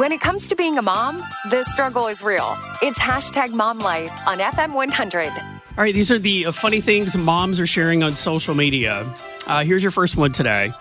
When it comes to being a mom, the struggle is real. It's hashtag mom life on FM 100. All right, these are the funny things moms are sharing on social media. Uh, here's your first one today.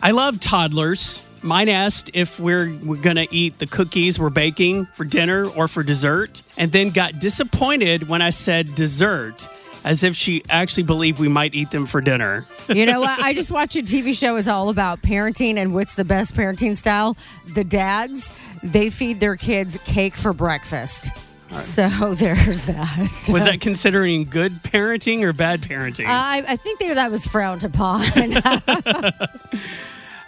I love toddlers. Mine asked if we're, we're going to eat the cookies we're baking for dinner or for dessert, and then got disappointed when I said dessert, as if she actually believed we might eat them for dinner. You know what? I just watched a TV show is all about parenting and what's the best parenting style. The dads, they feed their kids cake for breakfast. So there's that. Was that considering good parenting or bad parenting? I, I think they, that was frowned upon.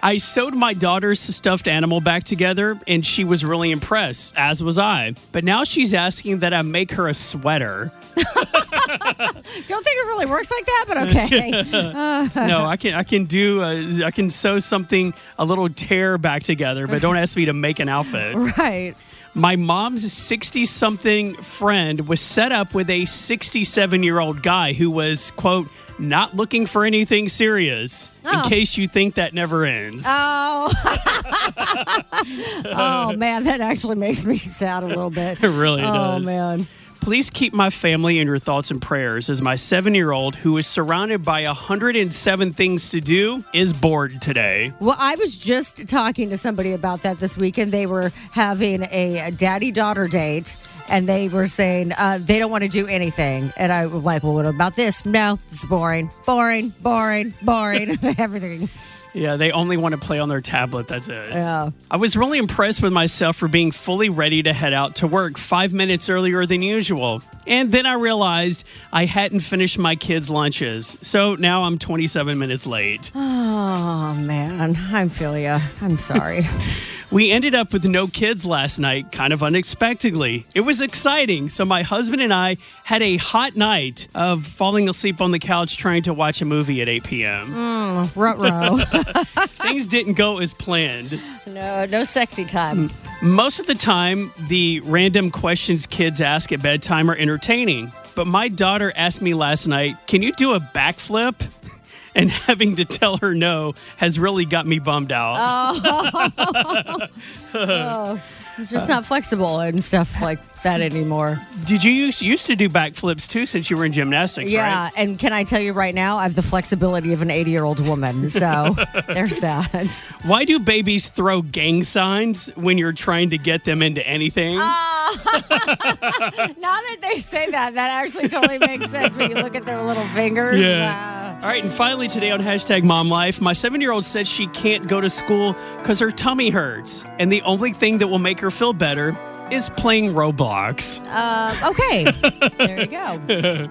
I sewed my daughter's stuffed animal back together and she was really impressed, as was I. But now she's asking that I make her a sweater. Don't think it really works like that, but okay. no, I can I can do uh, I can sew something a little tear back together, but don't ask me to make an outfit. right. My mom's 60 something friend was set up with a 67 year old guy who was, quote, not looking for anything serious. In Oh. case you think that never ends. Oh. oh man, that actually makes me sad a little bit. It really oh does. Oh, man. Please keep my family in your thoughts and prayers as my seven year old, who is surrounded by 107 things to do, is bored today. Well, I was just talking to somebody about that this weekend. They were having a daddy daughter date and they were saying uh, they don't want to do anything. And I was like, well, what about this? No, it's boring, boring, boring, boring, everything. Yeah, they only want to play on their tablet. That's it. Yeah. I was really impressed with myself for being fully ready to head out to work five minutes earlier than usual. And then I realized I hadn't finished my kids' lunches. So now I'm 27 minutes late. Oh, man. I'm ya. I'm sorry. We ended up with no kids last night, kind of unexpectedly. It was exciting. So my husband and I had a hot night of falling asleep on the couch trying to watch a movie at 8 p.m. Mm, ruh-roh. Things didn't go as planned. no, no sexy time. Most of the time, the random questions kids ask at bedtime are entertaining. But my daughter asked me last night, Can you do a backflip? And having to tell her no has really got me bummed out. Oh. oh, I'm just not flexible and stuff like that anymore. Did you used, used to do backflips too since you were in gymnastics, Yeah, right? and can I tell you right now, I have the flexibility of an 80 year old woman. So there's that. Why do babies throw gang signs when you're trying to get them into anything? Ah. now that they say that, that actually totally makes sense when you look at their little fingers. Yeah. All right, and finally today on hashtag mom life, my seven year old says she can't go to school because her tummy hurts. And the only thing that will make her feel better is playing Roblox. Uh, okay, there you go.